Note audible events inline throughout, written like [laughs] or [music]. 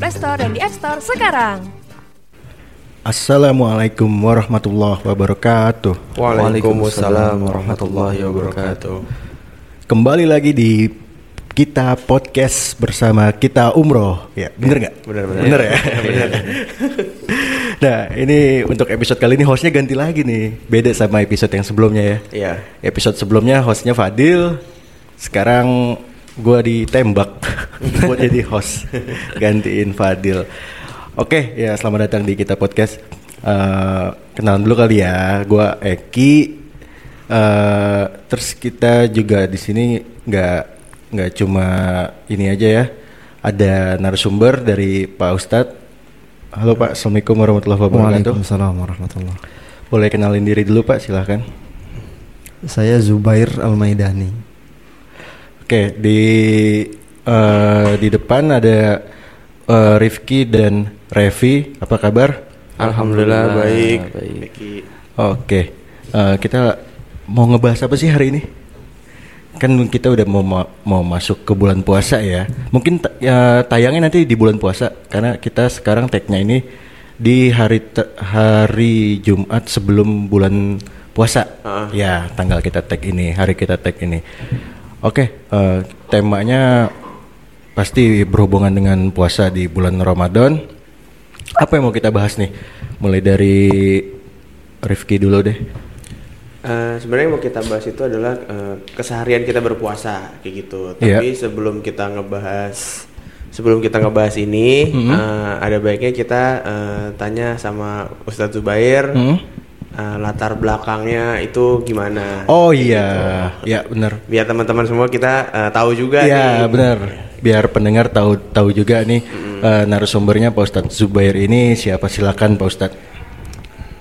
Play Store dan di App Store sekarang. Assalamualaikum warahmatullahi wabarakatuh. Waalaikumsalam warahmatullahi wabarakatuh. Kembali lagi di kita podcast bersama kita umroh. Ya, bener nggak? Bener, bener. Bener ya. [laughs] nah, ini untuk episode kali ini hostnya ganti lagi nih. Beda sama episode yang sebelumnya ya. Iya. Episode sebelumnya hostnya Fadil. Sekarang gua ditembak [laughs] buat jadi host gantiin Fadil. Oke, ya selamat datang di kita podcast. Eh, kenalan dulu kali ya. Gua Eki. Eh, terus kita juga di sini nggak nggak cuma ini aja ya. Ada narasumber dari Pak Ustadz. Halo Pak, Assalamualaikum warahmatullahi wabarakatuh. Waalaikumsalam warahmatullah. Boleh kenalin diri dulu Pak, silahkan. Saya Zubair Al-Maidani. Oke, di eh, di depan ada eh, Rifki dan Revi. Apa kabar? Alhamdulillah baik. Oke, eh, kita mau ngebahas apa sih hari ini? Kan kita udah mau ma- mau masuk ke bulan puasa ya. Mungkin ya, tayangnya nanti di bulan puasa karena kita sekarang tag-nya ini di hari hari Jumat sebelum bulan puasa. Ah. Ya, tanggal kita tag ini, hari kita tag ini. Oke, eh, temanya pasti berhubungan dengan puasa di bulan Ramadan. Apa yang mau kita bahas nih? Mulai dari Rifki dulu deh. Eh, sebenarnya yang mau kita bahas itu adalah eh, keseharian kita berpuasa kayak gitu. Iya. Tapi sebelum kita ngebahas sebelum kita ngebahas ini Mhm. eh, ada baiknya kita eh, tanya sama Ustadz Zubair Hmm? Eh, latar belakangnya itu gimana. Oh iya, gitu. ya benar. Biar teman-teman semua kita eh, tahu juga Iya benar. Biar pendengar tahu tahu juga nih eh, narasumbernya Pak Ustadz Zubair ini siapa? Silakan Pak Ustadz.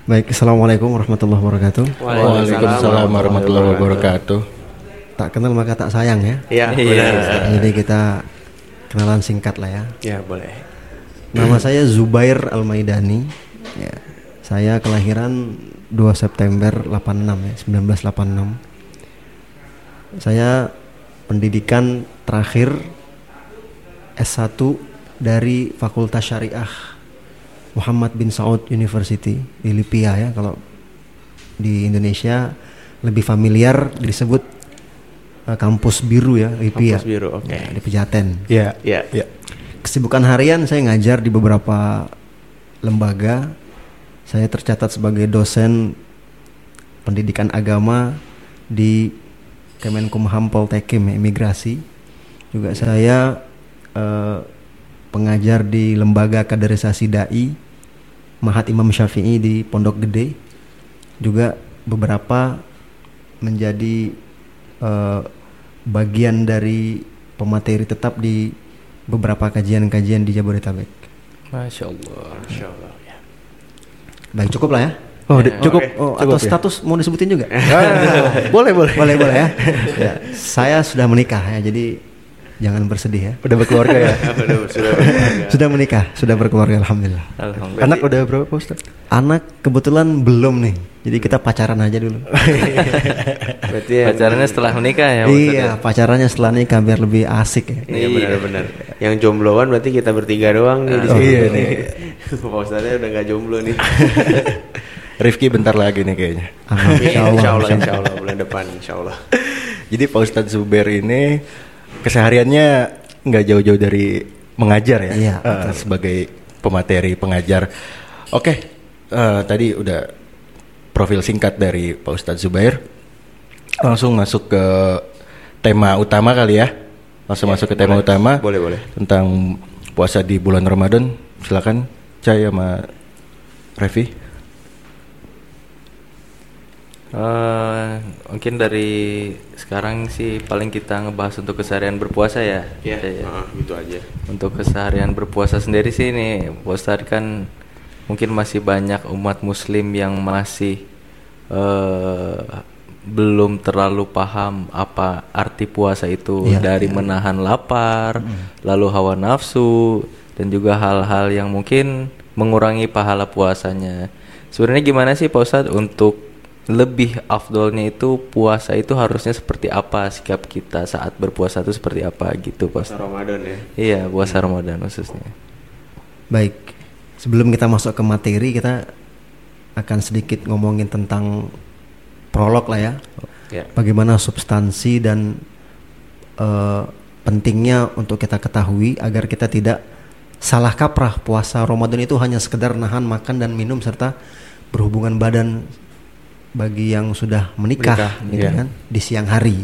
Baik, Assalamualaikum warahmatullahi wabarakatuh. Waalaikumsalam warahmatullahi wabarakatuh. Tak kenal maka tak sayang ya. Iya, benar. Ustadz. Jadi kita kenalan singkat lah ya. Ya, boleh. Nama saya Zubair Al-Maidani. Ya. Saya kelahiran 2 September 86 ya, 1986. Saya pendidikan terakhir S1 dari Fakultas Syariah Muhammad bin Saud University di Lipia ya kalau di Indonesia lebih familiar disebut eh, kampus biru ya Lipia Kampus biru, oke. Ya, di Pejaten Ya, Ya. ya. kesibukan harian saya ngajar di beberapa lembaga. Saya tercatat sebagai dosen pendidikan agama di Kemenkumham Poltekim Imigrasi. Juga saya eh, pengajar di lembaga kaderisasi dai Mahat Imam Syafi'i di Pondok Gede. Juga beberapa menjadi eh, bagian dari pemateri tetap di beberapa kajian-kajian di Jabodetabek. Masya Allah. Masya Allah. Ya. Baik cukup lah ya. Oh, di- cukup. Oke. Oh, Cukup atau ya? status mau disebutin juga? [laughs] Boleh, boleh. boleh boleh ya. [laughs] Ya, Saya sudah menikah ya, jadi jangan bersedih ya. Udah berkeluarga ya. [laughs] Udah, sudah berkeluarga. Sudah menikah, sudah berkeluarga alhamdulillah. Alhamdulillah. Anak udah berapa Pak Ustadz? Anak kebetulan belum nih. Jadi kita pacaran aja dulu. [laughs] Berarti yang- Pacarannya setelah menikah ya maksudnya? iya, pacarannya setelah nikah biar lebih asik ya. Iya benar-benar. Yang jombloan berarti kita bertiga doang nih di Oh, sini. iya nih. [laughs] Pak Ustadznya udah nggak jomblo nih. Rifki bentar lagi nih kayaknya. Amin, Insya Allah, insya Allah, insya Allah. bulan depan, insya Allah. Jadi Pak Ustadz Zubair ini kesehariannya nggak jauh-jauh dari mengajar ya, Iya, betul. sebagai pemateri pengajar. Oke, eh, tadi udah profil singkat dari Pak Ustadz Zubair. Langsung masuk ke tema utama kali ya. Langsung masuk ke tema utama Boleh, boleh. tentang puasa di bulan Ramadan. Silakan, Cai sama Revi. Eh, mungkin dari sekarang sih paling kita ngebahas untuk keseharian berpuasa ya. Ya, Kita ya. ah, gitu aja. Untuk keseharian berpuasa sendiri sih nih, Pak Ustadz kan mungkin masih banyak umat muslim yang masih eh, belum terlalu paham apa arti puasa itu Iya, dari menahan lapar, lalu hawa nafsu dan juga hal-hal yang mungkin mengurangi pahala puasanya. Sebenarnya gimana sih Pak Ustadz untuk lebih afdolnya itu puasa itu harusnya seperti apa sikap kita saat berpuasa itu seperti apa gitu Puasa Ramadan ya. iya puasa Ramadan khususnya Baik, sebelum kita masuk ke materi kita akan sedikit ngomongin tentang prolog lah ya. Ya. Bagaimana substansi dan eh, pentingnya untuk kita ketahui agar kita tidak salah kaprah puasa Ramadan itu hanya sekedar nahan makan dan minum serta berhubungan badan bagi yang sudah menikah, Menikah, gitu iya. kan di siang hari.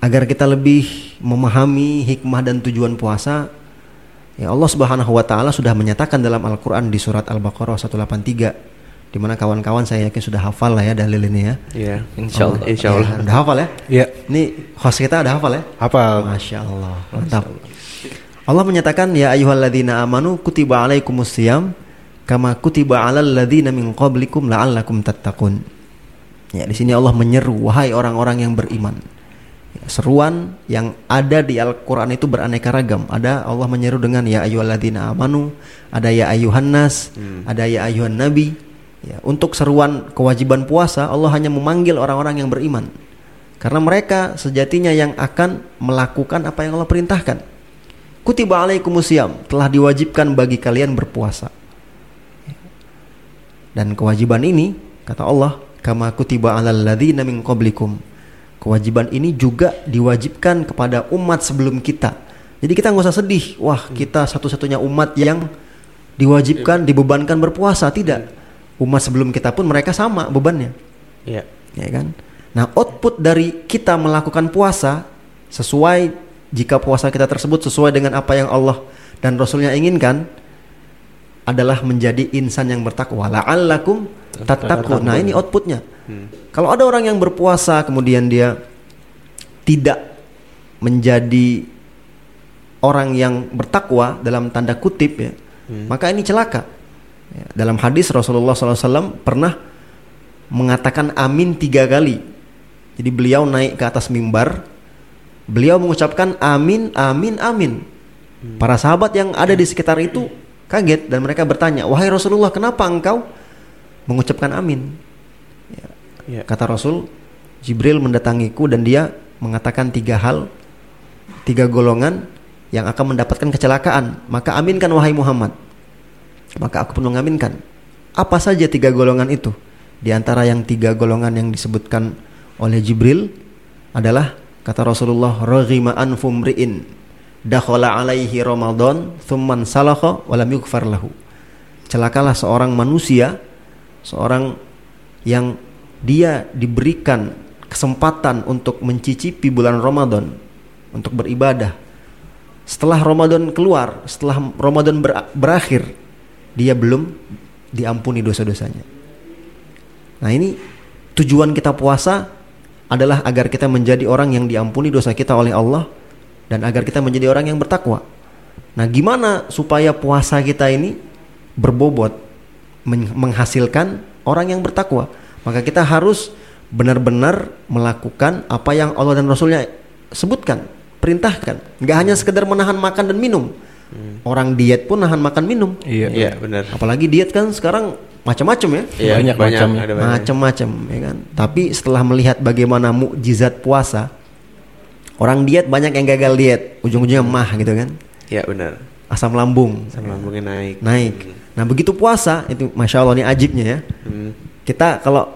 Agar kita lebih memahami hikmah dan tujuan puasa, Ya Allah Subhanahu wa taala sudah menyatakan dalam Al-Qur'an di surat Al-Baqarah 183 di mana kawan-kawan saya yakin sudah hafal lah ya dalil ini ya. Iya. Insya Allah. Oh, Insya Allah. Ya, udah hafal ya? Iya. Ini host kita udah hafal ya? Hafal. Masya Allah. Mantap. Allah menyatakan ya ayyuhalladzina amanu kutiba alaikumus siyam kama kutiba alal ladzina min qablikum la'allakum tattaqun. Ya, di sini Allah menyeru wahai orang-orang yang beriman. Ya, seruan yang ada di Al-Qur'an itu beraneka ragam. Ada Allah menyeru dengan ya ayyuhalladzina amanu, ada ya ayyuhan nas, ada ya ayyuhan nabi. Ya, untuk seruan kewajiban puasa Allah hanya memanggil orang-orang yang beriman. Karena mereka sejatinya yang akan melakukan apa yang Allah perintahkan. Kutiba alaikumusiyam telah diwajibkan bagi kalian berpuasa. Dan kewajiban ini kata Allah, kama kutiba alal ladzina min qablikum. Kewajiban ini juga diwajibkan kepada umat sebelum kita. Jadi kita nggak usah sedih, wah kita satu-satunya umat yang diwajibkan dibebankan berpuasa tidak. Umat sebelum kita pun mereka sama bebannya Iya. ya kan? Nah, output dari kita melakukan puasa sesuai jika puasa kita tersebut sesuai dengan apa yang Allah dan Rasulnya inginkan adalah menjadi insan yang bertakwa. La'allakum tattaqun. Nah, ini outputnya. Kalau ada orang yang berpuasa kemudian dia tidak menjadi orang yang bertakwa dalam tanda kutip ya, maka ini celaka. Ya, dalam hadis Rasulullah SAW pernah mengatakan amin tiga kali. Jadi beliau naik ke atas mimbar, beliau mengucapkan amin, amin, amin. Para sahabat yang ada di sekitar itu kaget dan mereka bertanya, wahai Rasulullah, kenapa engkau mengucapkan amin? Ya. Iya. Kata Rasul, Jibril mendatangiku dan dia mengatakan tiga hal, tiga golongan yang akan mendapatkan kecelakaan. Maka aminkan wahai Muhammad. Maka aku pun mengaminkan. Apa saja tiga golongan itu? Di antara yang tiga golongan yang disebutkan oleh Jibril adalah kata Rasulullah raghima anfu mri'in dakhala alaihi ramadan thumman salakha wa lam yughfar lahu. Celakalah seorang manusia seorang yang dia diberikan kesempatan untuk mencicipi bulan Ramadan untuk beribadah. Setelah Ramadan keluar, setelah Ramadan ber- berakhir, dia belum diampuni dosa-dosanya. Nah, ini tujuan kita puasa adalah agar kita menjadi orang yang diampuni dosa kita oleh Allah dan agar kita menjadi orang yang bertakwa. Nah, gimana supaya puasa kita ini berbobot men- menghasilkan orang yang bertakwa? Maka kita harus benar-benar melakukan apa yang Allah dan Rasulnya sebutkan, perintahkan. Nggak hanya sekedar menahan makan dan minum. Orang diet pun nahan makan minum. Iya. Iya, benar. Apalagi diet kan sekarang macam-macam ya. Iya, Banyak banyak, banyak. Macam-macam ya kan. Tapi setelah melihat bagaimana mukjizat puasa, orang diet banyak yang gagal diet, ujung-ujungnya mah gitu kan. Iya, benar. Asam lambung Sama lambungnya naik. naik. Nah begitu puasa itu masya Allah ini ajibnya ya. Hmm. Kita kalau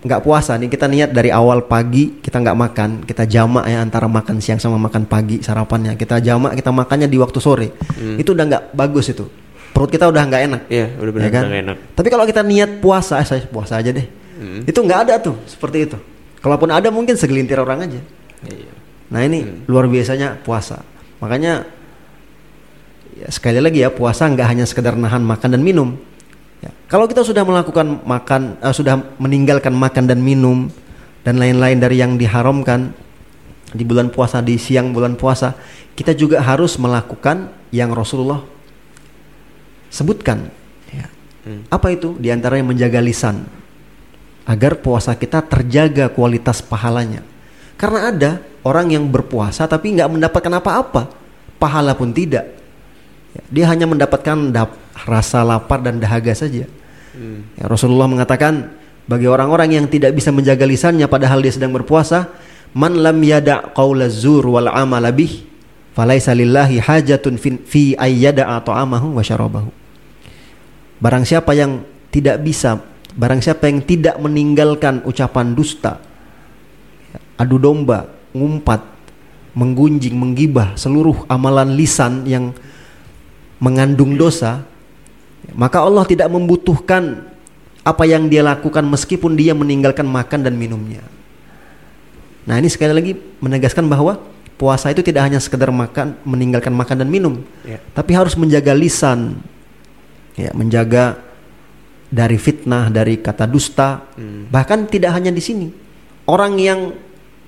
nggak puasa nih kita niat dari awal pagi kita nggak makan kita jamak ya antara makan siang sama makan pagi sarapannya kita jamak kita makannya di waktu sore itu udah nggak bagus itu perut kita udah nggak enak Iya, udah benar ya kan? enak. Tapi kalau kita niat puasa, eh, saya puasa aja deh. Hmm. Itu nggak ada tuh seperti itu. Kalaupun ada mungkin segelintir orang aja. Iya. Nah ini luar biasanya puasa. Makanya ya, sekali lagi ya puasa nggak hanya sekedar nahan makan dan minum. Ya, kalau kita sudah melakukan makan, eh, sudah meninggalkan makan dan minum dan lain-lain dari yang diharamkan di bulan puasa di siang bulan puasa, kita juga harus melakukan yang Rasulullah sebutkan. Ya. Apa itu? Di antaranya menjaga lisan agar puasa kita terjaga kualitas pahalanya. Karena ada orang yang berpuasa tapi nggak mendapatkan apa-apa, pahala pun tidak. Ya, dia hanya mendapatkan dap- rasa lapar dan dahaga saja. Ya, Rasulullah mengatakan bagi orang-orang yang tidak bisa menjaga lisannya padahal dia sedang berpuasa, man lam yada' qaula zur wal amala bih falaisa lillahi hajatun fi, ayyada'a ta'amahu wa syarabahu. Barang siapa yang tidak bisa, barang siapa yang tidak meninggalkan ucapan dusta, adu domba, ngumpat, menggunjing, menggibah seluruh amalan lisan yang mengandung dosa, maka Allah tidak membutuhkan apa yang dia lakukan meskipun dia meninggalkan makan dan minumnya. Nah, ini sekali lagi menegaskan bahwa puasa itu tidak hanya sekedar makan, meninggalkan makan dan minum, Ya. tapi harus menjaga lisan, ya, menjaga dari fitnah, dari kata dusta, bahkan tidak hanya di sini. Orang yang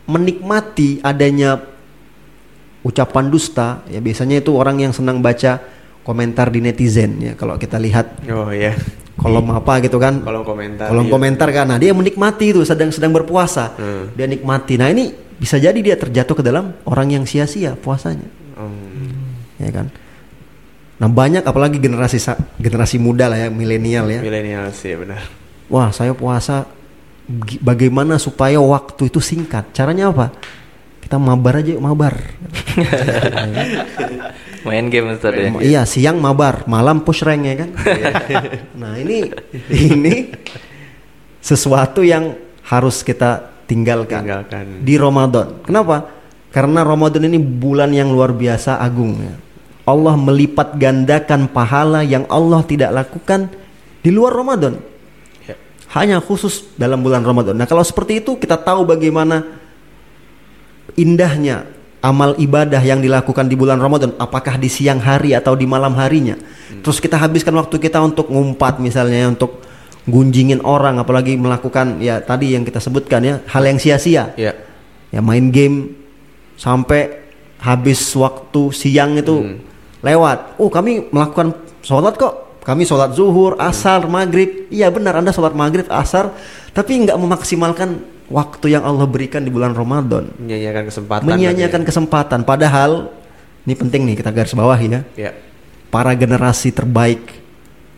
menikmati adanya ucapan dusta, ya biasanya itu orang yang senang baca komentar di netizen ya. Kalau kita lihat Oh iya. kolom apa gitu kan, Kolom komentar. kolom iya. komentar kan, nah dia menikmati itu sedang sedang berpuasa, Hmm. dia nikmati. Nah ini bisa jadi dia terjatuh ke dalam orang yang sia-sia puasanya, Hmm. ya kan. Nah banyak apalagi generasi generasi muda lah ya milenial ya. Milenial sih benar. Wah saya puasa bagaimana supaya waktu itu singkat? Caranya apa? Kita mabar aja yuk, mabar. [laughs] Main game Ustaz ya. Iya siang mabar, malam push rank ya kan. [laughs] nah ini ini sesuatu yang harus kita tinggalkan, Tinggalkan. di Ramadan. Kenapa? Karena Ramadan ini bulan yang luar biasa agung. ya. Allah melipat gandakan pahala yang Allah tidak lakukan di luar Ramadan. Ya. Hanya khusus dalam bulan Ramadan. Nah kalau seperti itu kita tahu bagaimana indahnya amal ibadah yang dilakukan di bulan Ramadan apakah di siang hari atau di malam harinya terus kita habiskan waktu kita untuk ngumpat misalnya untuk gunjingin orang apalagi melakukan ya tadi yang kita sebutkan ya hal yang sia-sia Ya. ya main game sampai habis waktu siang itu lewat oh kami melakukan sholat kok kami sholat zuhur asar maghrib. Iya benar anda sholat maghrib asar. Tapi nggak memaksimalkan waktu yang Allah berikan di bulan Ramadan. Menyanyiakan kesempatan. menyanyiakan kesempatan. Padahal ini penting nih kita garis bawahi ya. Ya. para generasi terbaik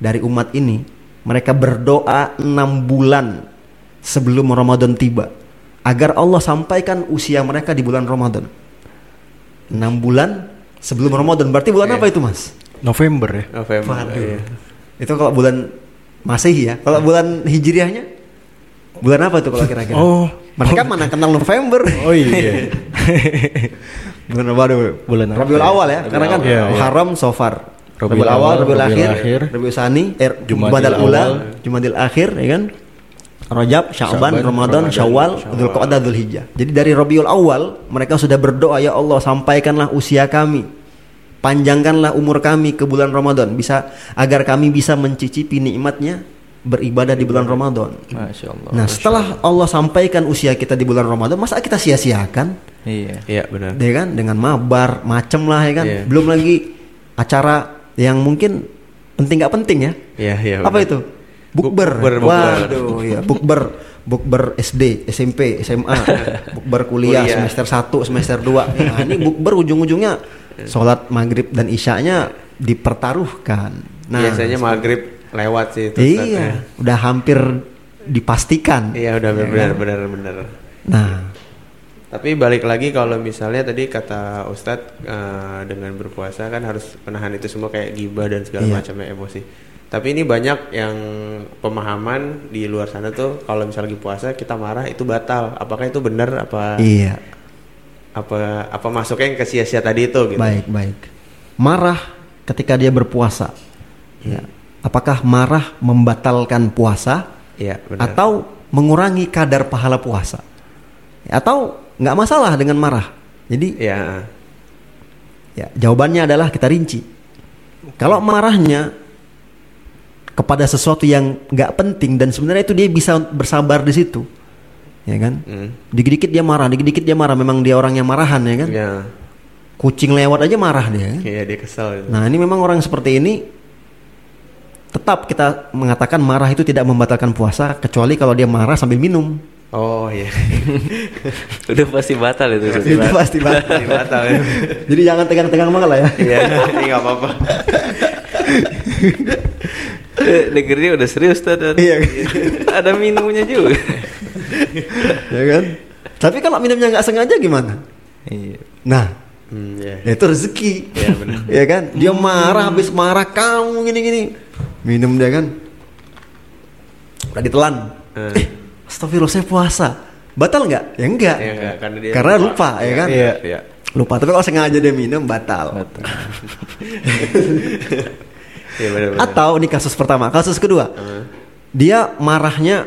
dari umat ini mereka berdoa enam bulan sebelum Ramadan tiba. Agar Allah sampaikan usia mereka di bulan Ramadan. Enam bulan sebelum Ramadan. Berarti bulan Iya. apa itu mas November ya. November. Waduh. iya. itu kalau bulan Masehi ya kalau bulan Hijriahnya bulan apa itu kalau kira-kira Oh. mereka mana kenal November [laughs] Oh iya. [laughs] bulan apa? Bulan apa Rabiul ya? Awal ya, karena kan Iya, iya. Muharram Sofar. Rabiul Rabiul Awal, Rabiul Rabiul Akhir, Akhir, Rabiul Sani, er, Jumadil Jumadil Ula. Jumadil Akhir, ya kan? Rajab, Sya'ban, Ramadan, Syawal, Dzulqa'dah, Dzulhijjah. Jadi dari Rabiul Awal mereka sudah berdoa ya Allah sampaikanlah usia kami. Panjangkanlah umur kami ke bulan Ramadan bisa agar kami bisa mencicipi nikmatnya beribadah di bulan Ramadan. Masya Allah. Nah, setelah Allah sampaikan usia kita di bulan Ramadan, masa kita sia-siakan? Iya. Iya benar. ya kan dengan mabar macem lah ya kan Iya. belum lagi acara yang mungkin penting nggak penting ya Iya iya. apa itu bukber Bukber, bukber. waduh ya bukber bukber SD SMP SMA [laughs] bukber kuliah, Kuliah. semester 1 semester 2 nah ini bukber ujung-ujungnya sholat maghrib dan isyanya dipertaruhkan nah Biasanya maghrib lewat sih itu. Ustaz, ya. iya udah hampir dipastikan Iya udah benar benar benar. nah Tapi balik lagi kalau misalnya tadi kata Ustadz eh, dengan berpuasa kan harus menahan itu semua kayak gibah dan segala Iya. macamnya emosi. Tapi ini banyak yang pemahaman di luar sana tuh kalau misalnya lagi puasa kita marah itu batal. Apakah itu benar apa iya apa apa masuknya yang ke sia-sia tadi itu gitu? Baik, baik. Marah ketika dia berpuasa. Ya. Apakah marah membatalkan puasa Iya benar. atau mengurangi kadar pahala puasa? Atau nggak masalah dengan marah? Jadi ya ya jawabannya adalah kita rinci. Kalau marahnya kepada sesuatu yang nggak penting dan sebenarnya itu dia bisa bersabar di situ, ya kan? hmm. Dikit-dikit dia marah, dikit-dikit dia marah. Memang dia orang yang marahan ya kan? ya Kucing lewat aja marah dia. kan? iya dia kesel gitu. Nah ini memang orang seperti ini tetap kita mengatakan marah itu tidak membatalkan puasa kecuali kalau dia marah sambil minum. Oh iya. [laughs] Udah pasti batal itu. Ustaz. Itu pasti banget. Ini batal ya. [laughs] Jadi jangan tegang-tegang banget lah ya. Iya, ini nggak apa-apa. [laughs] Eh, Negeri udah serius tuh ada, Iya. ada minumnya juga. ya kan? Tapi kalau minumnya nggak sengaja gimana? iya. Nah, Hmm, ya. ya itu rezeki. Iya, benar. ya kan? Dia marah habis marah kamu gini-gini. Minum dia kan. Udah ditelan. Hmm. Eh, astagfirullah saya puasa. Batal nggak? Ya enggak. Ya, enggak, karena dia Karena lupa. lupa, ya kan? Iya. Iya. Lupa. Tapi kalau sengaja dia minum batal. [laughs] Iya benar-benar. Atau ini kasus pertama, kasus kedua. Dia marahnya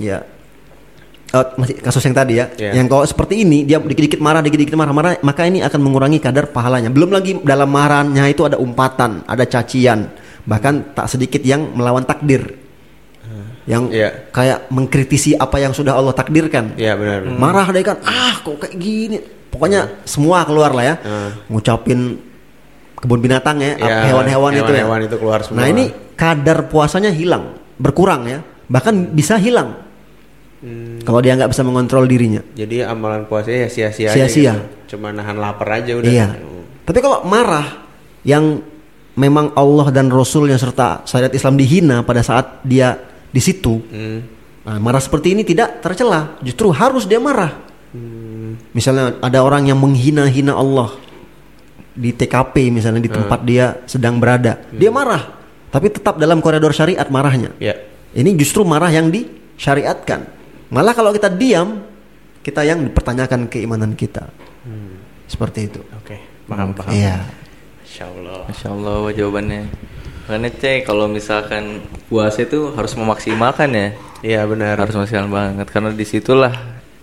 ya oh, masih kasus yang tadi ya. Iya. Yang kalau seperti ini dia dikit-dikit marah, dikit-dikit marah, marah, maka ini akan mengurangi kadar pahalanya. Belum lagi dalam marahnya itu ada umpatan, ada cacian, bahkan tak sedikit yang melawan takdir. Yang Iya. kayak mengkritisi apa yang sudah Allah takdirkan. Iya benar. Marah deh kan, ah kok kayak gini. Pokoknya semua keluar lah ya. Ngucapin kebun binatang ya, Ya, hewan-hewan itu ya. hewan-hewan itu keluar semua. Nah ini kadar puasanya hilang, berkurang ya, bahkan bisa hilang Hmm. kalau dia nggak bisa mengontrol dirinya. Jadi amalan puasanya ya sia-sia Sia-sia. gitu. Cuma nahan lapar aja udah. Iya. Tapi kalau marah yang memang Allah dan Rasulnya serta syariat Islam dihina pada saat dia di situ, Hmm. nah, marah seperti ini tidak tercela, justru harus dia marah. Misalnya ada orang yang menghina-hina Allah di TKP misalnya di tempat dia sedang berada, dia marah, tapi tetap dalam koridor syariat marahnya. Ya. Ini justru marah yang disyariatkan. Malah kalau kita diam, kita yang dipertanyakan keimanan kita. Seperti itu. Oke. Paham paham. Iya. Insya Allah. Masya Allah jawabannya. Makanya cek kalau misalkan puasa itu harus memaksimalkan ya. Iya benar. Harus maksimal banget karena di situlah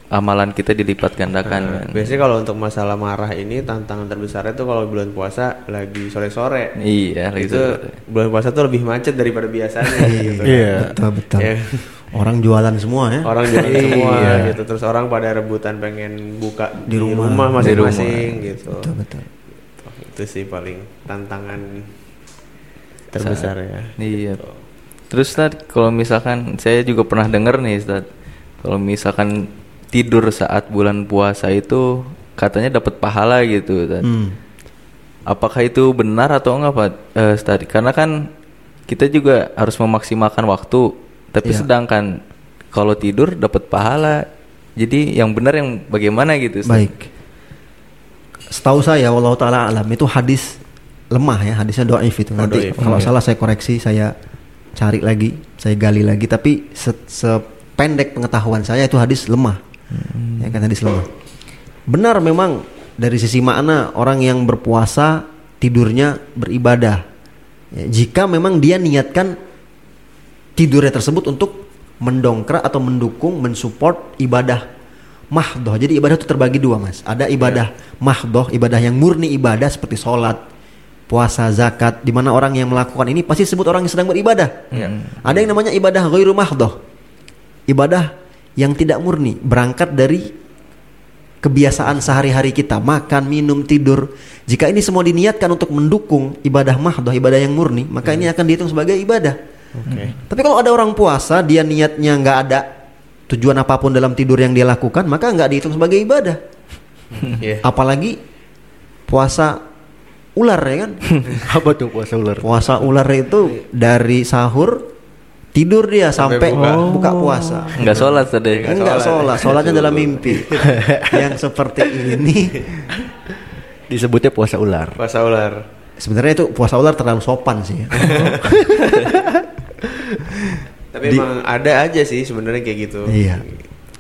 amalan kita dilipat gandakan Nah, kan. biasanya kalau untuk masalah marah ini tantangan terbesarnya tuh kalau bulan puasa lagi sore-sore. Iya, itu itu. bulan puasa tuh lebih macet daripada biasanya [laughs] gitu. kan. Iya. Betul betul. Iya. Orang jualan semua ya. Orang jalan semua Iya. gitu. Terus orang pada rebutan pengen buka Di di, rumah. masing-masing gitu. Betul betul. Itu sih paling tantangan terbesar ya. Iya. Terus Ustaz, kalau misalkan saya juga pernah dengar nih Ustaz, kalau misalkan tidur saat bulan puasa itu katanya dapat pahala gitu Ustaz. Hmm. Apakah itu benar atau enggak Pak eh, Ustaz? Karena kan kita juga harus memaksimalkan waktu, tapi Iya. sedangkan kalau tidur dapat pahala. Jadi yang benar yang bagaimana gitu Ustaz? Baik. Setahu saya wallahu taala alam itu hadis lemah ya, hadisnya doif itu. Nanti doif. kalau Hmm. salah saya koreksi, saya cari lagi, saya gali lagi tapi se- sependek pengetahuan saya itu hadis lemah. Ya kan hadis lemah. Benar memang dari sisi makna orang yang berpuasa tidurnya beribadah. Ya, jika memang dia niatkan tidurnya tersebut untuk mendongkrak atau mendukung, mensupport ibadah mahdoh. Jadi ibadah itu terbagi dua mas. Ada ibadah mahdoh, ibadah yang murni ibadah seperti sholat, puasa, zakat. Di mana orang yang melakukan ini pasti disebut orang yang sedang beribadah. Ada yang namanya ibadah ghairu mahdoh, ibadah yang tidak murni, berangkat dari kebiasaan sehari-hari kita, makan, minum, tidur. Jika ini semua diniatkan untuk mendukung ibadah mahdoh, ibadah yang murni, maka ini akan dihitung sebagai ibadah. Oke. Tapi kalau ada orang puasa, dia niatnya nggak ada tujuan apa pun dalam tidur yang dia lakukan, maka nggak dihitung sebagai ibadah. Iya. Apalagi puasa ular ya kan? [laughs] Apa tuh puasa ular? Puasa ular itu dari sahur tidur dia sampai, Sampai buka. buka. puasa. Enggak sholat tadi. Enggak sholat, sholatnya dalam mimpi. [laughs] yang seperti ini Disebutnya puasa ular. Puasa ular. sebenarnya itu puasa ular terlalu sopan sih. [laughs] Tapi Di- emang ada aja sih sebenarnya kayak gitu. iya,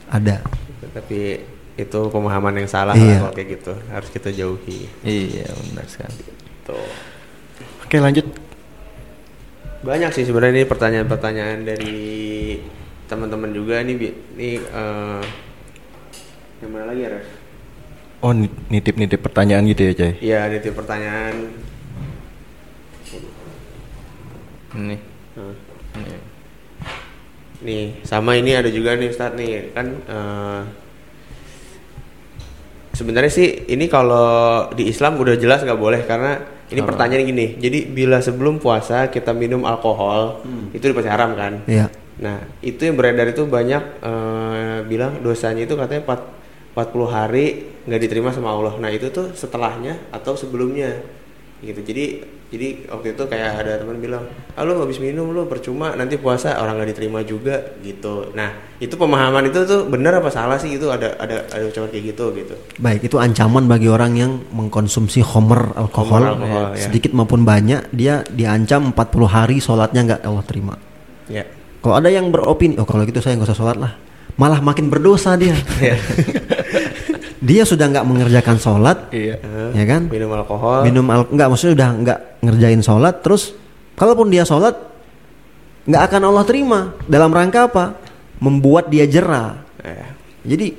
ada. Tapi itu pemahaman yang salah Iya. lah kalau kayak gitu. Harus kita jauhi. Iya, benar sekali. Tuh. Oke lanjut. Banyak sih sebenarnya ini pertanyaan-pertanyaan dari teman-teman juga nih. Bi. Nih eh, yang mana lagi ya, Ref? Oh ni- nitip-nitip pertanyaan gitu ya Cai? Iya, tipe pertanyaan. Ini. Ini. Nih, sama ini ada juga nih Ustadz nih, kan eh, sebenarnya sih ini kalau di Islam udah jelas nggak boleh karena ini pertanyaan gini. Jadi bila sebelum puasa kita minum alkohol, itu pasti haram kan? Iya. Nah, itu yang beredar itu banyak eh, bilang dosanya itu katanya 4, 40 hari nggak diterima sama Allah. Nah, itu tuh setelahnya atau sebelumnya. gitu jadi jadi waktu itu kayak ada teman bilang ah lu habis minum lu percuma nanti puasa orang nggak diterima juga gitu nah itu pemahaman itu tuh benar apa salah sih itu ada ada ada ucapan kayak gitu gitu Baik, itu ancaman bagi orang yang mengkonsumsi homer alkohol, Homer alkohol, ya. sedikit maupun banyak, dia diancam 40 hari sholatnya nggak Allah terima. ya Kalau ada yang beropini, oh kalau gitu saya nggak usah sholat lah, malah makin berdosa dia. [laughs] [laughs] dia sudah nggak mengerjakan sholat, Iya. ya kan? minum alkohol Minum al nggak maksudnya udah nggak ngerjain sholat, terus kalaupun dia sholat nggak akan Allah terima. Dalam rangka apa? Membuat dia jerah. Ya. Jadi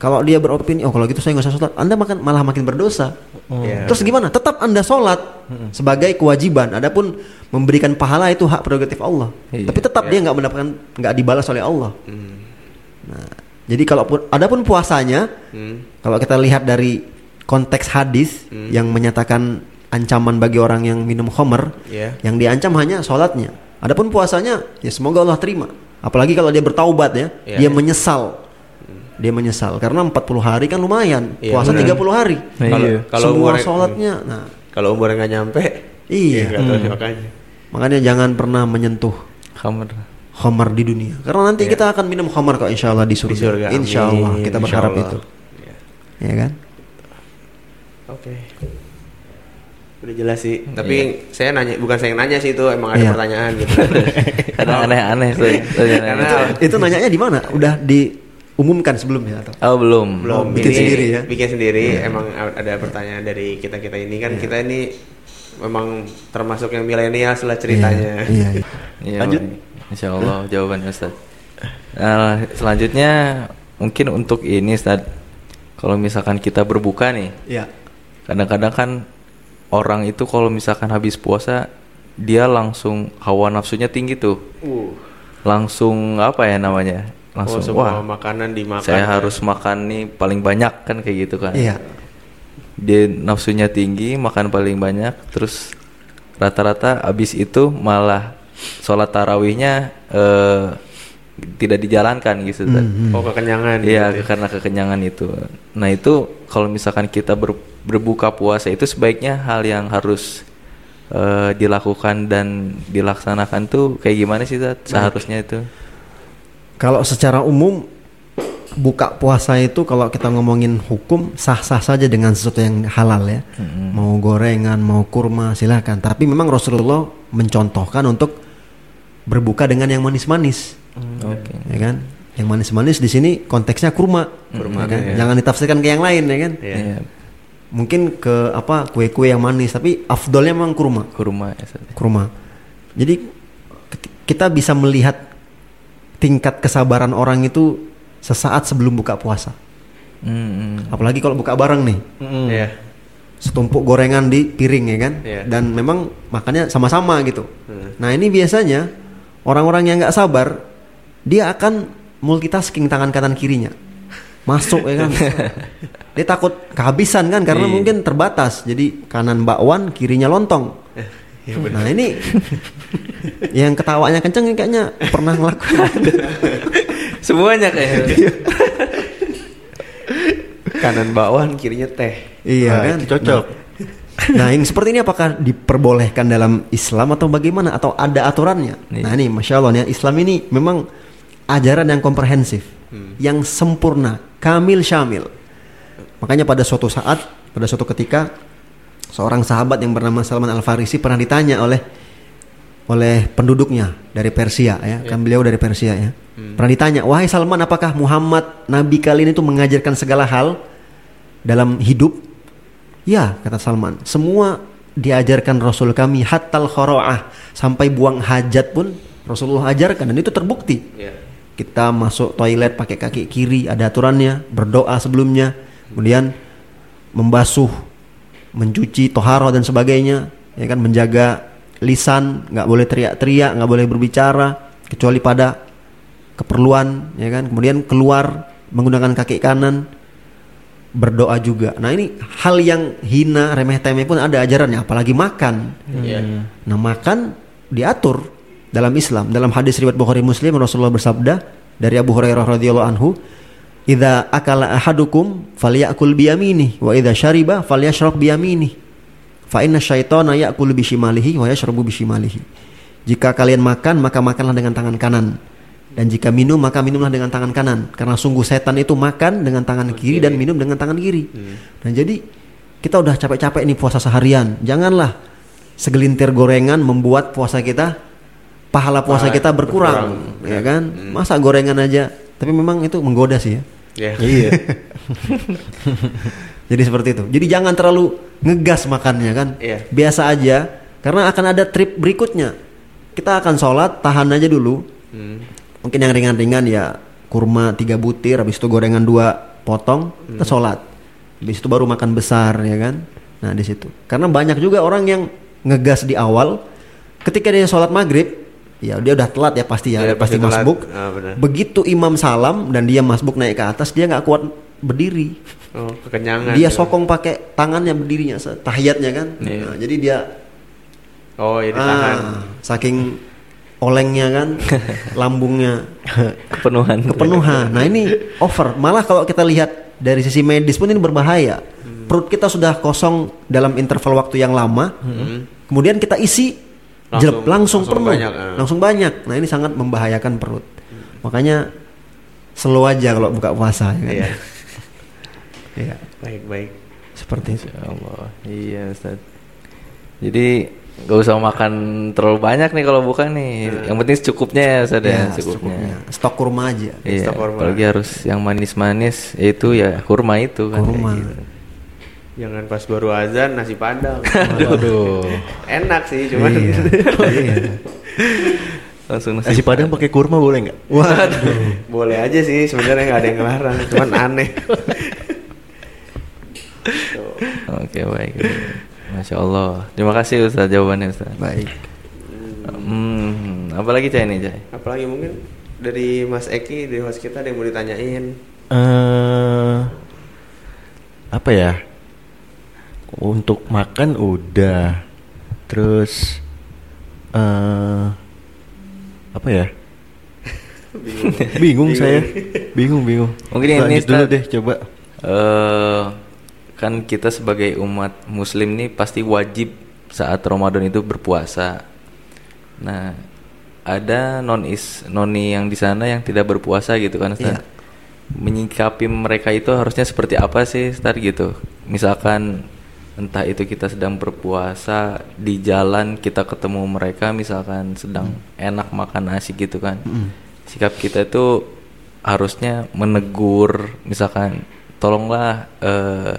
kalau dia beropini, oh kalau gitu saya nggak usah sholat, anda makan malah makin berdosa. Ya. Terus gimana? Tetap anda sholat sebagai kewajiban. Adapun memberikan pahala itu hak prerogatif Allah. Iya. Tapi tetap dia nggak mendapatkan, nggak dibalas oleh Allah. Hmm. Nah, jadi kalaupun adapun puasanya, Hmm. kalau kita lihat dari konteks hadis yang menyatakan ancaman bagi orang yang minum khamr, Ya. yang diancam hanya sholatnya. Adapun puasanya, ya semoga Allah terima. Apalagi kalau dia bertaubat ya, Iya. dia menyesal. Dia menyesal karena 40 hari kan lumayan. Iya, Puasa benar. 30 hari. Kalau Iya. kalau Semua umurnya- sholatnya. Nah, kalau umurnya nggak nyampe Iya. ya tahu sih makanya makanya jangan pernah menyentuh Khamr. Khamar di dunia. Karena nanti kita akan minum khamar kok insya Allah di surga. Iya. Di surga, Insya amin. Allah kita Insya berharap Allah. itu. Ya. Ya kan? Oke. Udah jelas sih. Tapi saya nanya, bukan saya yang nanya sih itu emang ada Iya. pertanyaan gitu. [laughs] Kadang aneh-aneh tuh. Karena Itu nanyanya di mana? Udah diumumkan sebelumnya atau? Oh belum. belum Oh, bikin ini sendiri ya? Bikin sendiri. Emang ada pertanyaan dari kita kita ini kan kita ini memang termasuk yang milenial setelah ceritanya. Iya. iya. Iya, Lanjut. Insya Allah jawabannya Ustaz. Nah, selanjutnya mungkin untuk ini Ustaz. Kalau misalkan kita berbuka nih, Iya. kadang-kadang kan orang itu kalau misalkan habis puasa dia langsung hawa nafsunya tinggi tuh. Uh. Langsung apa ya namanya? Langsung oh, semua wah, makanan dimakan. saya ya. harus makan nih paling banyak kan kayak gitu kan. Iya. Dia nafsunya tinggi, makan paling banyak, terus rata-rata abis itu malah sholat tarawihnya eh, tidak dijalankan gitu. Ustaz. Oh kekenyangan. Iya, gitu ya. karena kekenyangan itu. Nah itu kalau misalkan kita ber- berbuka puasa itu sebaiknya hal yang harus eh, dilakukan dan dilaksanakan tuh kayak gimana sih Ustaz? seharusnya itu? Kalau secara umum buka puasa itu kalau kita ngomongin hukum sah-sah saja dengan sesuatu yang halal ya. Mau gorengan, mau kurma silakan. Tapi memang Rasulullah mencontohkan untuk berbuka dengan yang manis-manis. Oke. Ya kan? Yang manis-manis di sini konteksnya kurma. Kurma, ya kan? ya. Jangan ditafsirkan ke yang lain ya kan? Iya. Iya, Mungkin ke apa kue-kue yang manis tapi afdolnya memang kurma. kurma ya kurma. Jadi kita bisa melihat tingkat kesabaran orang itu sesaat sebelum buka puasa. Hmm, hmm. Apalagi kalau buka bareng nih, Iya. setumpuk gorengan di piring ya kan, Iya. dan memang makannya sama-sama gitu. Hmm. Nah ini biasanya orang-orang yang nggak sabar, dia akan multitasking tangan kanan kirinya, masuk ya kan. [laughs] dia takut kehabisan kan karena Iya. mungkin terbatas, jadi kanan bakwan, kirinya lontong. nah ini yang ketawanya kenceng kayaknya pernah ngelakuin. [laughs] Semuanya kayaknya. [laughs] Kanan bakwan, kirinya teh. Iya Nah, kan? cocok. Nah, nah, yang seperti ini apakah diperbolehkan dalam Islam atau bagaimana atau ada aturannya? Iya. Nah, ini masya Allah nih Islam ini memang ajaran yang komprehensif, yang sempurna, kamil syamil. Makanya pada suatu saat, pada suatu ketika, seorang sahabat yang bernama Salman Al Farisi pernah ditanya oleh oleh penduduknya dari Persia ya, kan beliau dari Persia ya. Pernah ditanya, wahai Salman, apakah Muhammad Nabi kalian itu mengajarkan segala hal dalam hidup? Ya, kata Salman, semua diajarkan Rasul kami hatal khoro'ah sampai buang hajat pun Rasulullah ajarkan dan itu terbukti. Iya. Kita masuk toilet pakai kaki kiri ada aturannya, berdoa sebelumnya, kemudian membasuh, mencuci toharo dan sebagainya, ya kan menjaga lisan, nggak boleh teriak-teriak, nggak boleh berbicara kecuali pada keperluan, ya kan. Kemudian keluar menggunakan kaki kanan, berdoa juga. Nah ini hal yang hina, remeh temeh pun ada ajarannya, apalagi makan. Iya. Nah makan diatur dalam Islam. Dalam hadis riwayat Bukhari Muslim Rasulullah bersabda dari Abu Hurairah radhiyallahu anhu, "Idza akala ahadukum falyakul biyamini wa idza syariba falyashrab biyamini." Fa inna syaitana ya'kulu bishimalihi wa yashrabu bishimalihi. Jika kalian makan, maka makanlah dengan tangan kanan. Dan jika minum, maka minumlah dengan tangan kanan. Karena sungguh setan itu makan dengan tangan kiri dan minum dengan tangan kiri. Dan jadi kita udah capek-capek nih puasa seharian. Janganlah segelintir gorengan membuat puasa kita pahala puasa Pahala kita berkurang, berkurang. ya kan? Masa gorengan aja. Tapi memang itu menggoda sih ya. Ya. [laughs] Iya. Jadi seperti itu. Jadi jangan terlalu ngegas makannya kan. Iya. Biasa aja. Karena akan ada trip berikutnya. Kita akan sholat, tahan aja dulu. Hmm. Mungkin yang ringan-ringan ya kurma tiga butir, habis itu gorengan dua potong, kita sholat. Habis itu baru makan besar ya kan. Nah di situ. Karena banyak juga orang yang ngegas di awal. Ketika dia sholat maghrib, ya dia udah telat ya pasti ya, Iya, pasti, pasti telat. masbuk. Ah. Begitu imam salam dan dia masbuk naik ke atas, dia nggak kuat berdiri. Oh, kekenyangan. Dia gitu. sokong pakai tangannya berdirinya tahiyatnya kan. Iya. Nah, jadi dia Oh, ya ditahan. ah, saking olengnya kan [laughs] lambungnya kepenuhan kepenuhan. Nah, ini over. Malah kalau kita lihat dari sisi medis pun ini berbahaya. Perut kita sudah kosong dalam interval waktu yang lama. Kemudian kita isi Langsung- jelek langsung, langsung penuh. banyak, ah. Langsung banyak. Nah, ini sangat membahayakan perut. Makanya slow aja kalau buka puasa ya kan. Iya. [laughs] Iya, Baik, baik. seperti itu. Ya Allah iya Ustaz jadi gak usah makan terlalu banyak nih kalau bukan nih yang penting secukupnya ya Ustaz ya, Ya, secukupnya secukupnya. Stok kurma aja. Iya, Stok kurma. apalagi harus yang manis-manis yaitu ya kurma itu kan Kurma. gitu. Jangan pas baru azan nasi padang. [laughs] Waduh. [laughs] Enak sih, cuman Iya. Iya. langsung Nasi padang pakai kurma boleh nggak? Waduh. boleh aja sih sebenarnya nggak ada yang ngelarang, cuman aneh. [laughs] Oke baik. Masya Allah. Terima kasih Ustaz jawabannya Ustaz. Baik. Hmm, apa lagi Cai nih Cai? Apalagi mungkin dari Mas Eki, dari host kita ada yang mau ditanyain. eh apa ya? Untuk makan udah. Terus eh apa ya? [laughs] bingung saya. Bingung, bingung. Mungkin ini, Lanjut dulu Ustaz. deh coba. eh kan kita sebagai umat muslim nih pasti wajib saat Ramadan itu berpuasa. Nah, ada non is noni yang di sana yang tidak berpuasa gitu kan Ustaz. Iya. Menyikapi mereka itu harusnya seperti apa sih Ustaz gitu. Misalkan entah itu kita sedang berpuasa di jalan kita ketemu mereka misalkan sedang enak makan nasi gitu kan. Sikap kita itu harusnya menegur misalkan tolonglah eh,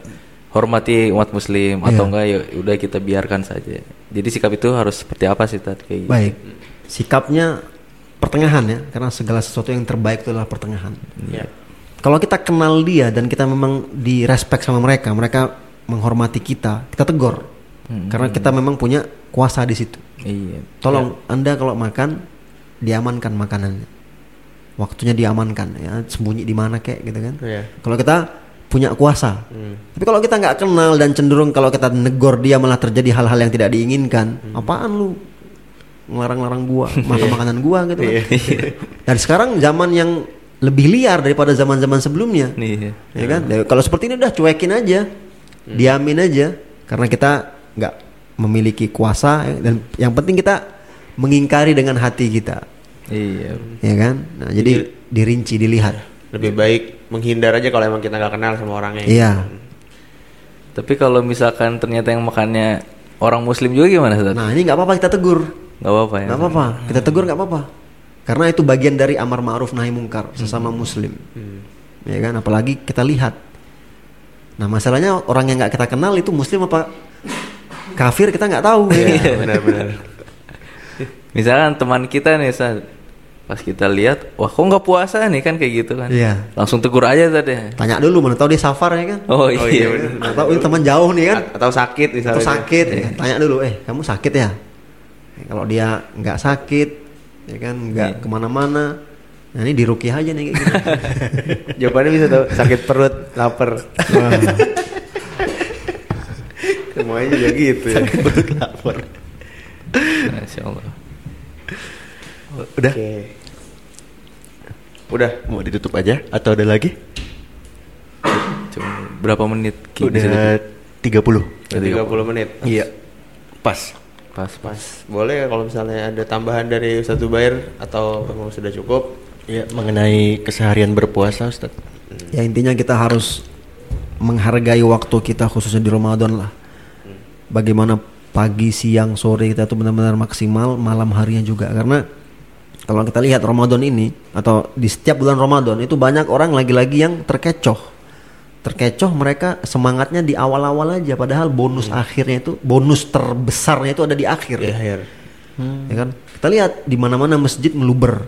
hormati umat muslim atau Iya. enggak ya udah kita biarkan saja. Jadi sikap itu harus seperti apa sih Tad? kayak gitu? Baik. Sikapnya pertengahan ya, karena segala sesuatu yang terbaik itu adalah pertengahan. Ya. Kalau kita kenal dia dan kita memang di respect sama mereka, mereka menghormati kita, kita tegur. Karena kita memang punya kuasa di situ. Iya. Tolong Anda kalau makan diamankan makanannya. Waktunya diamankan ya, sembunyi di mana kek gitu kan. Iya. Kalau kita punya kuasa. Hmm. Tapi kalau kita nggak kenal dan cenderung kalau kita negor dia malah terjadi hal-hal yang tidak diinginkan. Apaan lu? Ngelarang-larang gua, [laughs] makan makanan gua gitu kan. [laughs] Dan sekarang zaman yang lebih liar daripada zaman-zaman sebelumnya. Iya. Ya kan? Dan kalau seperti ini udah cuekin aja. Diamin aja karena kita nggak memiliki kuasa ya, dan yang penting kita mengingkari dengan hati kita. Iya. Ya kan? Nah, jadi dirinci, dilihat. Lebih baik menghindar aja kalau emang kita nggak kenal sama orangnya. Iya. Tapi kalau misalkan ternyata yang makannya orang muslim juga gimana Ustaz? Nah, ini nggak apa-apa kita tegur. Nggak apa-apa ya. nggak apa-apa kita tegur nggak apa-apa karena itu bagian dari amar ma'ruf nahi mungkar sesama muslim ya kan apalagi kita lihat nah masalahnya orang yang nggak kita kenal itu muslim apa kafir kita nggak tahu ya Iya, benar-benar. Misalkan teman kita nih Ustaz, pas kita lihat, wah kok nggak puasa nih kan kayak gitu kan? Iya. Langsung tegur aja tadi. tanya dulu mana tahu dia safar ya kan Oh, Oh, iya. iya, bener. Mana tahu ini teman jauh nih kan A- Atau sakit misalnya. atau sakit ya. tanya dulu eh kamu sakit ya Ya, kalau dia nggak sakit ya kan nggak Iya. ke mana-mana nah ini dirukiah aja nih kayak gitu [laughs] Jawabannya bisa tuh sakit perut, lapar. Semuanya juga gitu ya. lapar. Masya Allah. Udah. Udah. mau ditutup aja atau ada lagi? Cuma berapa menit? Ki, bisa Udah 30. Udah 30 menit. Iya. Pas. Pas pas. Pas. Boleh ya kalau misalnya ada tambahan dari Ustadz Zubair atau memang sudah cukup? Ya, mengenai keseharian berpuasa, Ustaz. Ya intinya kita harus menghargai waktu kita khususnya di Ramadan lah. Bagaimana pagi, siang, sore kita tuh benar-benar maksimal, malam harinya juga karena kalau kita lihat Ramadan ini atau di setiap bulan Ramadan itu banyak orang lagi-lagi yang terkecoh. Terkecoh mereka semangatnya di awal-awal aja padahal bonus akhirnya itu bonus terbesarnya itu ada di akhir. Di akhir. Ya kan? Kita lihat di mana-mana masjid meluber.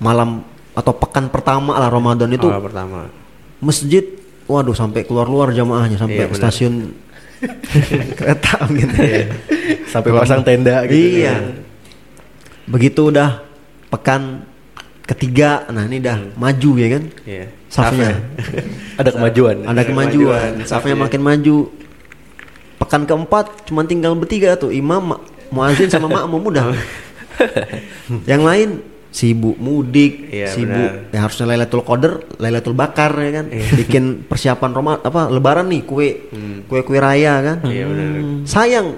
Malam atau pekan pertama lah Ramadan itu Awal pertama. masjid waduh sampai keluar-luar jamaahnya sampai Iya, stasiun [laughs] kereta gitu. Sampai pasang tenda gitu. Iya. Begitu udah pekan ketiga, nah ini dah maju ya kan? Iya. Safnya. [laughs] Ada kemajuan. Ada kemajuan, safnya makin maju. Pekan keempat cuma tinggal bertiga tuh imam, ma- muazin sama makmum udah. [laughs] Yang lain sibuk mudik, Iya, sibuk benar. ya harusnya Lailatul Qadar, Lailatul Bakar ya kan. Bikin persiapan Roma apa lebaran nih kue kue kue raya kan. Iya, benar. Sayang.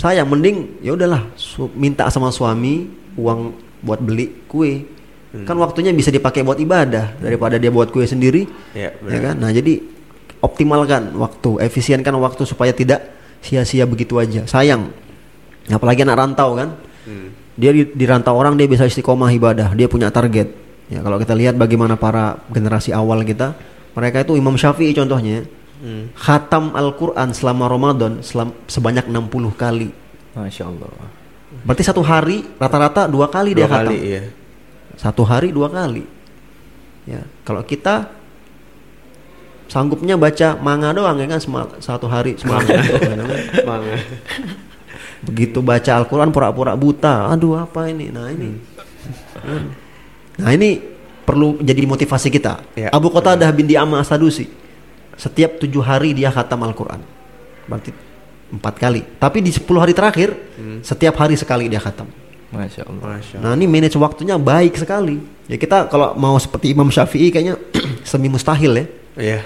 Sayang mending ya udahlah su- minta sama suami uang buat beli kue. Kan waktunya bisa dipakai buat ibadah daripada dia buat kue sendiri. Iya, ya benar. kan? Nah, jadi optimalkan waktu, efisienkan waktu supaya tidak sia-sia begitu aja. Sayang. Apalagi anak rantau kan? Hmm. Dia di, di rantau orang dia bisa istiqomah ibadah, dia punya target. Ya, kalau kita lihat bagaimana para generasi awal kita, mereka itu Imam Syafi'i contohnya. Hmm. Khatam Al-Qur'an selama Ramadan selam- sebanyak 60 kali. Masya Allah. Berarti satu hari rata-rata dua kali dia khatam. kali, iya. Satu hari dua kali. Ya, kalau kita sanggupnya baca manga doang ya kan semal- satu hari semalam. [laughs] Manga. Begitu baca Al-Qur'an pura-pura buta. Aduh, apa ini? Nah, ini. Nah, ini perlu jadi motivasi kita. Ya, Abu Qatadah bin Di'amah As-Sadusi setiap tujuh hari dia khatam Al-Quran. Berarti empat kali. Tapi di 10 hari terakhir setiap hari sekali dia khatam. Masya Allah. Masya Nah ini manage waktunya baik sekali. Ya kita kalau mau seperti Imam Syafi'i kayaknya [clears throat] semi mustahil ya. Iya.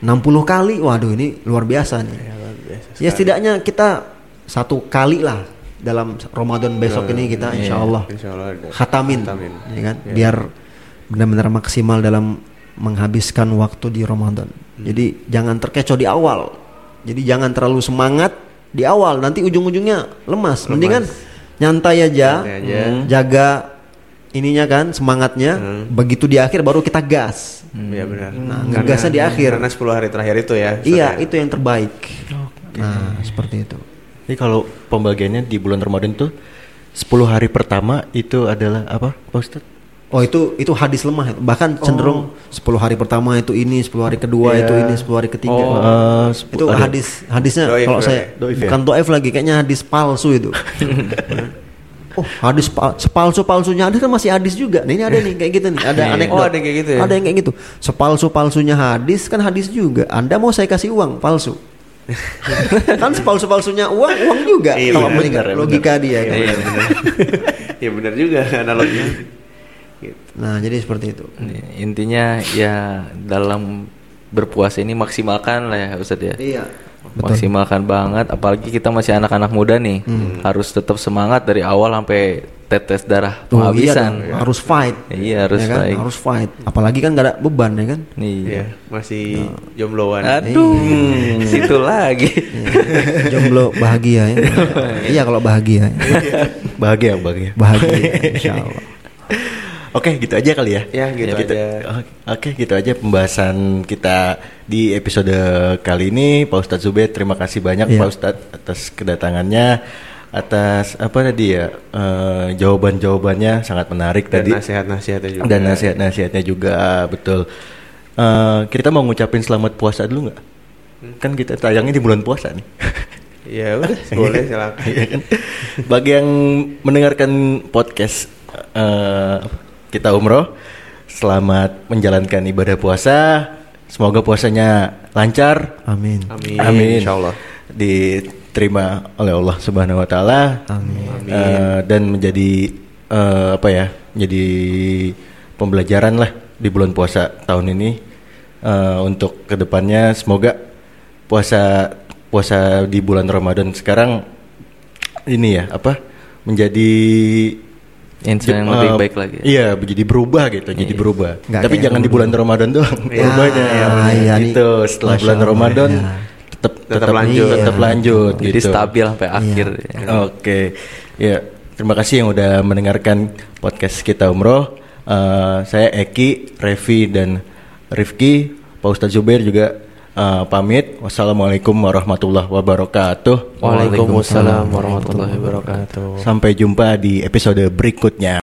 60 kali, waduh ini luar biasa nih. Ya, luar biasa Ya setidaknya kita satu kali lah dalam Ramadan besok ini kita insya Allah Insya Allah ada. khatamin, Khatamin. ya kan? Iya. Biar benar-benar maksimal dalam menghabiskan waktu di Ramadan. Hmm. Jadi jangan terkecoh di awal. Jadi jangan terlalu semangat di awal, nanti ujung-ujungnya lemas. Mendingan nyantai aja, Nyantai aja. hmm, jaga ininya kan semangatnya. Hmm. Begitu di akhir baru kita gas. Iya benar. Nah, ngegasnya di akhir. Karena 10 hari terakhir itu ya. Iya, ya? itu yang terbaik. Nah, seperti itu. Jadi kalau pembagiannya di bulan Ramadan tuh 10 hari pertama itu adalah apa, Pak Ustadz? Oh itu itu hadis lemah itu. Bahkan cenderung 10 hari pertama itu ini, 10 hari kedua Iya. itu ini, 10 hari ketiga. Oh, sep- itu hadis hadisnya Doif kalau saya Doif ya? bukan doif lagi kayaknya hadis palsu itu. [laughs] oh, hadis pal sepalsu palsunya hadis kan masih hadis juga. Nah, ini ada nih kayak gitu nih. Ada Iya. anekdot. Oh, ada yang kayak gitu ya? Ada yang kayak gitu. Sepalsu palsunya hadis kan hadis juga. Anda mau saya kasih uang palsu. [laughs] kan sepalsu palsunya uang uang juga. Iya, Kalau benar, mengingat benar, logika dia kan. Iya benar. [laughs] Iya benar juga analoginya. Gitu. Nah, jadi seperti itu. Intinya ya dalam berpuasa ini maksimalkan lah ya Ustadz ya. Iya. Maksimalkan banget apalagi kita masih anak-anak muda nih. Harus tetap semangat dari awal sampai tetes darah Oh, iya penghabisan. harus fight. Iya, harus Ya kan? fight. Harus fight. Apalagi kan gak ada beban ya kan? Nih. Iya, masih jombloan. Aduh, situ lagi. Iya. Jomblo bahagia ya. [laughs] iya kalau bahagia. ya. Bahagia, bahagia. Bahagia insya [laughs] Oke, gitu aja kali ya. Ya, gitu aja. Oke, gitu aja pembahasan kita di episode kali ini. Pak Ustadz Zubed, terima kasih banyak Iya. Pak Ustadz atas kedatangannya, atas apa tadi ya eh, jawaban-jawabannya sangat menarik Dan tadi. nasihat-nasihatnya juga. Dan nasihat-nasihatnya juga betul. Eh, kita mau ngucapin selamat puasa dulu nggak? Kan kita tayangnya di bulan puasa nih. [laughs] Ya udah, boleh silakan. Iya kan? Bagi yang mendengarkan podcast eh, kita umroh, selamat menjalankan ibadah puasa. Semoga puasanya lancar. Amin. Amin. Amin. Insyaallah. Diterima oleh Allah Subhanahu Wa Taala. Amin. Eh, dan menjadi eh, apa ya? Jadi pembelajaran lah di bulan puasa tahun ini eh, untuk ke depannya. Semoga puasa puasa di bulan Ramadan sekarang ini ya apa menjadi Insan yang eh, lebih baik lagi. Iya, jadi berubah gitu, jadi berubah. Nggak Tapi jangan di dulu. bulan Ramadan doang Iya. berubahnya. Ah, iya nih. gitu. Setelah Masya bulan Allah, Ramadan iya. tetap Tetap lanjut. tetap lanjut Jadi gitu. stabil sampai Iya. akhir. Oke, ya terima kasih yang udah mendengarkan podcast kita umroh. Eh, saya Eki, Revi dan Rifki, Pak Ustadz Zubair juga eh, pamit. Wassalamualaikum warahmatullahi wabarakatuh. Waalaikumsalam warahmatullahi wabarakatuh. Sampai jumpa di episode berikutnya.